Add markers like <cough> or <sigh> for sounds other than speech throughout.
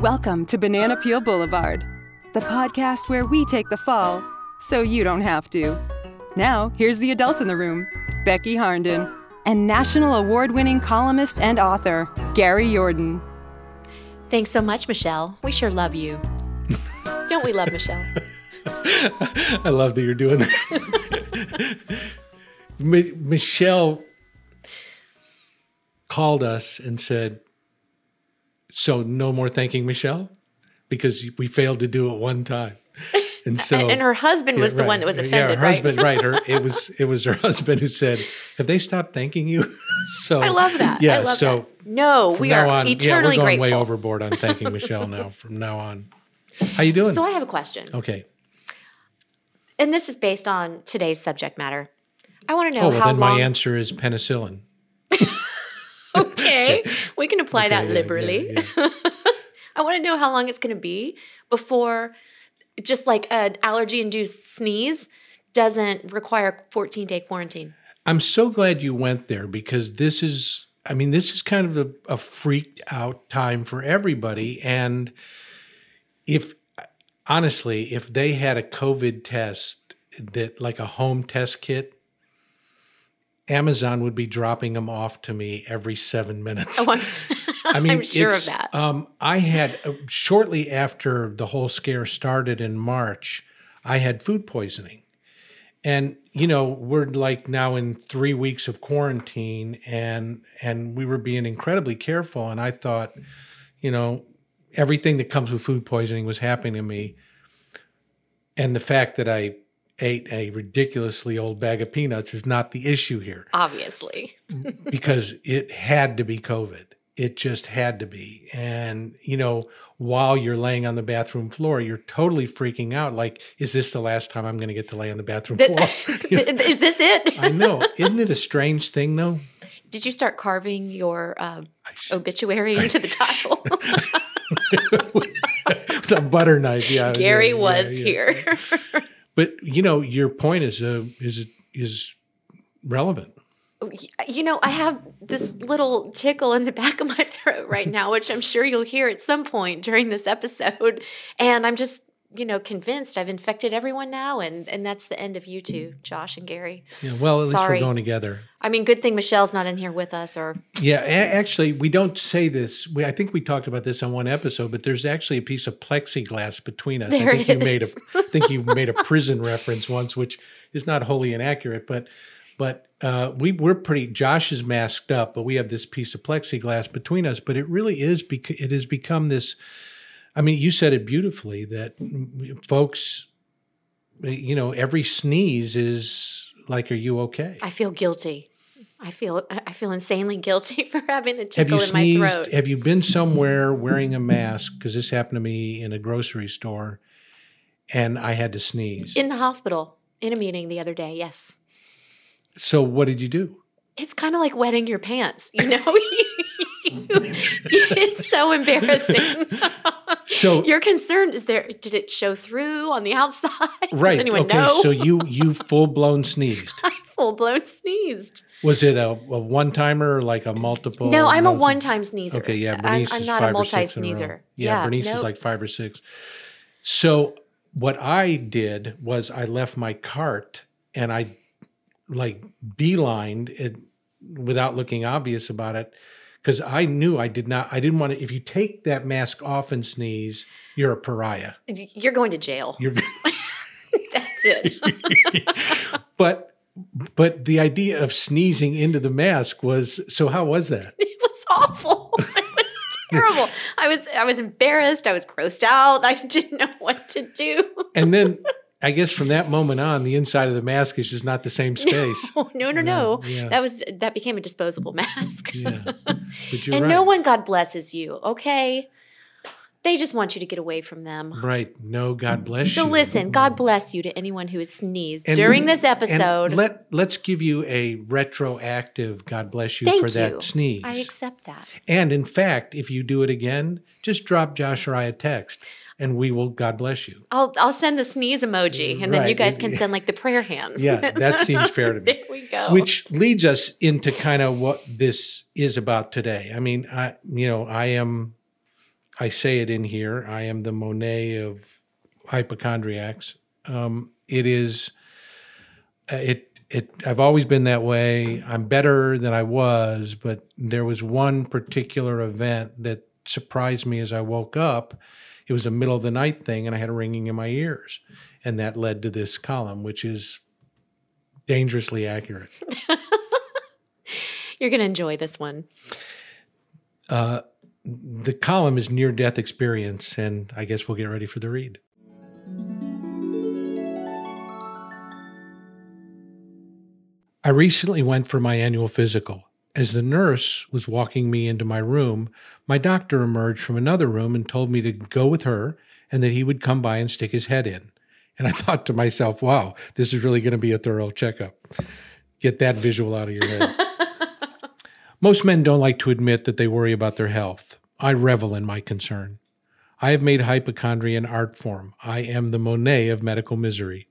Welcome to Banana Peel Boulevard, the podcast where we take the fall so you don't have to. Now, here's the adult in the room, Becky Harnden, and national award winning columnist and author, Gary Jordan. Thanks so much, Michelle. We sure love you. Don't we love Michelle? <laughs> I love that you're doing that. <laughs> Mi- Michelle called us and said, "So no more thanking Michelle because we failed to do it one time." And so, <laughs> and her husband was Yeah, the right. one that was offended, Yeah, her right? husband, right? Her, it was <laughs> it was her husband who said, "Have they stopped thanking you?" <laughs> so I love that. Yeah. I love so that. No, we are on, eternally yeah, we're going grateful. way overboard on thanking Michelle now. From now on, how you doing? So I have a question, okay. and this is based on today's subject matter. I want to know Oh well, how then long. my answer is penicillin. We can apply that Okay, yeah, liberally. yeah, <laughs> I want to know how long it's going to be before, just like an allergy-induced sneeze, doesn't require a 14-day quarantine. I'm so glad you went there because this is, I mean, this is kind of a, a freaked out time for everybody. And if, honestly, if they had a COVID test that, like a home test kit, Amazon would be dropping them off to me every seven minutes. <laughs> Oh, I'm, <laughs> I mean, <laughs> I'm sure of that. Um, I had uh, shortly after the whole scare started in March, I had food poisoning. And you know, we're like now in 3 weeks of quarantine and and we were being incredibly careful and I thought, you know, everything that comes with food poisoning was happening to me. And the fact that I ate a ridiculously old bag of peanuts is not the issue here Obviously. <laughs> because it had to be COVID. It just had to be. And, you know, while you're laying on the bathroom floor, you're totally freaking out. Like, is this the last time I'm going to get to lay on the bathroom That- floor? <laughs> <laughs> You know, is this it? I know. Isn't it a strange thing, though? Did you start carving your uh, obituary into the tile? the butter knife, yeah. Gary yeah, was yeah. here. But you know, your point is uh, is is relevant. you know, I have this little tickle in the back of my throat right now, which I'm sure you'll hear at some point during this episode. And I'm just, you know, convinced I've infected everyone now. And, and that's the end of you two, Josh and Gary. Yeah. Well, at least we're going together. I mean, good thing Michelle's not in here with us or Yeah, a- actually, we don't say this. We, I think we talked about this on one episode, but there's actually a piece of plexiglass between us. There I think you made a <laughs> think you made a prison reference once, which is not wholly inaccurate, but but uh, we we're pretty. Josh is masked up, but we have this piece of plexiglass between us. But it really is because it has become this. I mean, you said it beautifully that folks, you know, every sneeze is like, "Are you okay?" I feel guilty. I feel I feel insanely guilty <laughs> for having a tickle in my sneezed? throat. Have you been somewhere wearing a mask? Because this happened to me in a grocery store, and I had to sneeze. In the hospital, in a meeting the other day, yes. so what did you do? It's kind of like wetting your pants, you know? <laughs> it's so embarrassing. So <laughs> You're concerned. Is there? Did it show through on the outside? <laughs> right, Does anyone okay. know? So you you full blown sneezed. I full blown sneezed. Was it a, a one timer or like a multiple? no, I'm a one time sneezer. Okay, yeah, I'm, Bernice I'm is not a five or multi six in a row. sneezer. Yeah, Bernice nope. is like five or six. So what I did was I left my cart and I like beelined it without looking obvious about it because I knew I did not. I didn't want to. If you take that mask off and sneeze, you're a pariah. You're going to jail. You're. <laughs> That's it. <laughs> but but the idea of sneezing into the mask was so. How was that? it was awful. <laughs> <laughs> Terrible. I was I was embarrassed. I was grossed out. I didn't know what to do. And then <laughs> I guess from that moment on, the inside of the mask is just not the same <laughs> space. Oh, no, no, Yeah, no. yeah. That was that became a disposable mask. Yeah, and right. no one God blesses you, okay? They just want you to get away from them. right? No, God bless So you. So listen, God mm. bless you to anyone who has sneezed And- during this and episode. let let's give you a retroactive God bless you Thank for you. that sneeze. I accept that. and in fact, if you do it again, just drop Josh or I a text, and we will God bless you. I'll I'll send the sneeze emoji, mm, and then you guys can send like the prayer hands. Yeah, that seems fair to <laughs> me. there we go. Which leads us into kind of what this is about today. I mean, I you know, I am I say it in here. I am the Monet of hypochondriacs. Um, it is, uh, it, it, I've always been that way. I'm better than I was, but there was one particular event that surprised me as I woke up. It was a middle of the night thing, and I had a ringing in my ears. And that led to this column, which is dangerously accurate. <laughs> You're going to enjoy this one. Uh, the column is near death experience, and I guess we'll get ready for the read. I recently went for my annual physical. As the nurse was walking me into my room, my doctor emerged from another room and told me to go with her and that he would come by and stick his head in. And I thought to myself, wow, this is really going to be a thorough checkup. Get that visual out of your head. Most men don't like to admit that they worry about their health. I revel in my concern. I have made hypochondria an art form. I am the Monet of medical misery.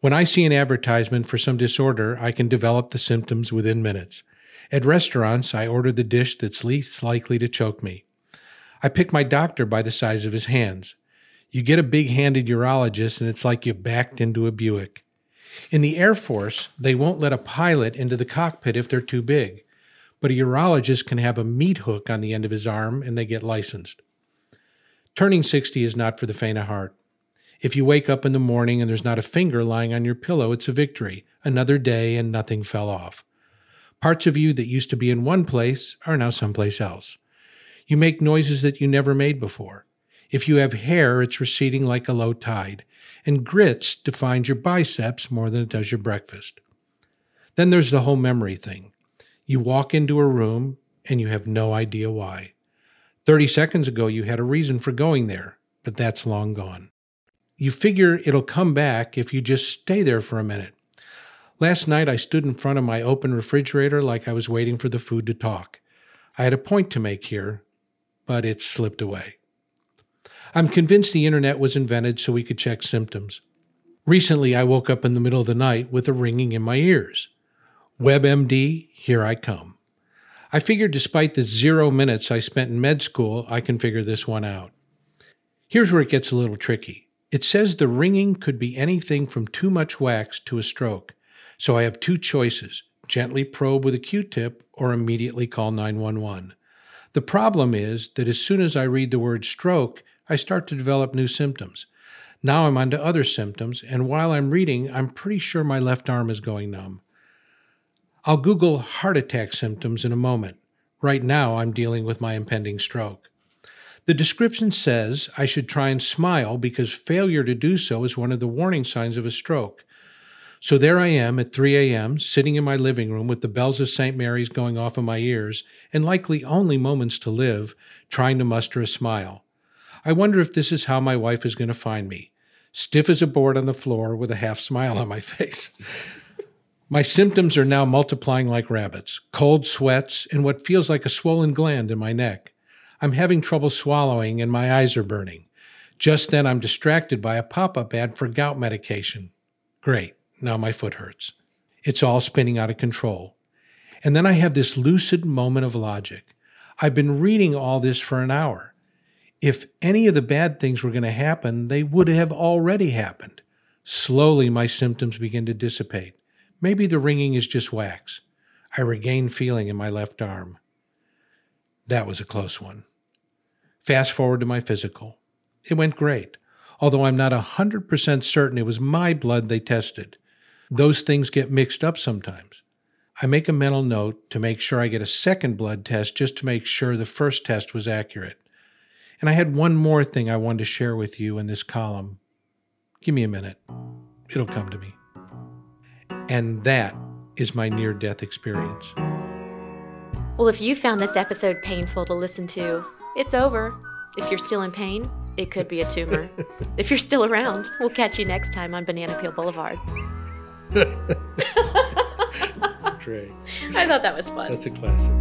When I see an advertisement for some disorder, I can develop the symptoms within minutes. At restaurants, I order the dish that's least likely to choke me. I pick my doctor by the size of his hands. You get a big handed urologist, and it's like you backed into a Buick. In the Air Force, they won't let a pilot into the cockpit if they're too big, but a urologist can have a meat hook on the end of his arm and they get licensed. Turning 60 is not for the faint of heart. If you wake up in the morning and there's not a finger lying on your pillow, it's a victory. Another day and nothing fell off. Parts of you that used to be in one place are now someplace else. You make noises that you never made before. If you have hair, it's receding like a low tide, and grits defines your biceps more than it does your breakfast. Then there's the whole memory thing. You walk into a room and you have no idea why. 30 seconds ago, you had a reason for going there, but that's long gone. You figure it'll come back if you just stay there for a minute. Last night, I stood in front of my open refrigerator like I was waiting for the food to talk. I had a point to make here, but it slipped away. I'm convinced the internet was invented so we could check symptoms. Recently, I woke up in the middle of the night with a ringing in my ears. WebMD, here I come. I figured despite the zero minutes I spent in med school, I can figure this one out. Here's where it gets a little tricky. It says the ringing could be anything from too much wax to a stroke. So I have two choices gently probe with a Q tip or immediately call 911. The problem is that as soon as I read the word stroke, I start to develop new symptoms. Now I'm on to other symptoms, and while I'm reading, I'm pretty sure my left arm is going numb. I'll Google heart attack symptoms in a moment. Right now, I'm dealing with my impending stroke. The description says I should try and smile because failure to do so is one of the warning signs of a stroke. So there I am at 3 a.m., sitting in my living room with the bells of St. Mary's going off in my ears, and likely only moments to live, trying to muster a smile. I wonder if this is how my wife is going to find me stiff as a board on the floor with a half smile on my <laughs> face. My symptoms are now multiplying like rabbits cold sweats and what feels like a swollen gland in my neck. I'm having trouble swallowing and my eyes are burning. Just then, I'm distracted by a pop up ad for gout medication. Great, now my foot hurts. It's all spinning out of control. And then I have this lucid moment of logic. I've been reading all this for an hour if any of the bad things were going to happen, they would have already happened. Slowly, my symptoms begin to dissipate. Maybe the ringing is just wax. I regain feeling in my left arm. That was a close one. Fast forward to my physical. It went great, although I'm not 100% certain it was my blood they tested. Those things get mixed up sometimes. I make a mental note to make sure I get a second blood test just to make sure the first test was accurate. And I had one more thing I wanted to share with you in this column. Give me a minute, it'll come to me. And that is my near death experience. Well, if you found this episode painful to listen to, it's over. If you're still in pain, it could be a tumor. <laughs> if you're still around, we'll catch you next time on Banana Peel Boulevard. <laughs> <laughs> That's great. I thought that was fun. That's a classic.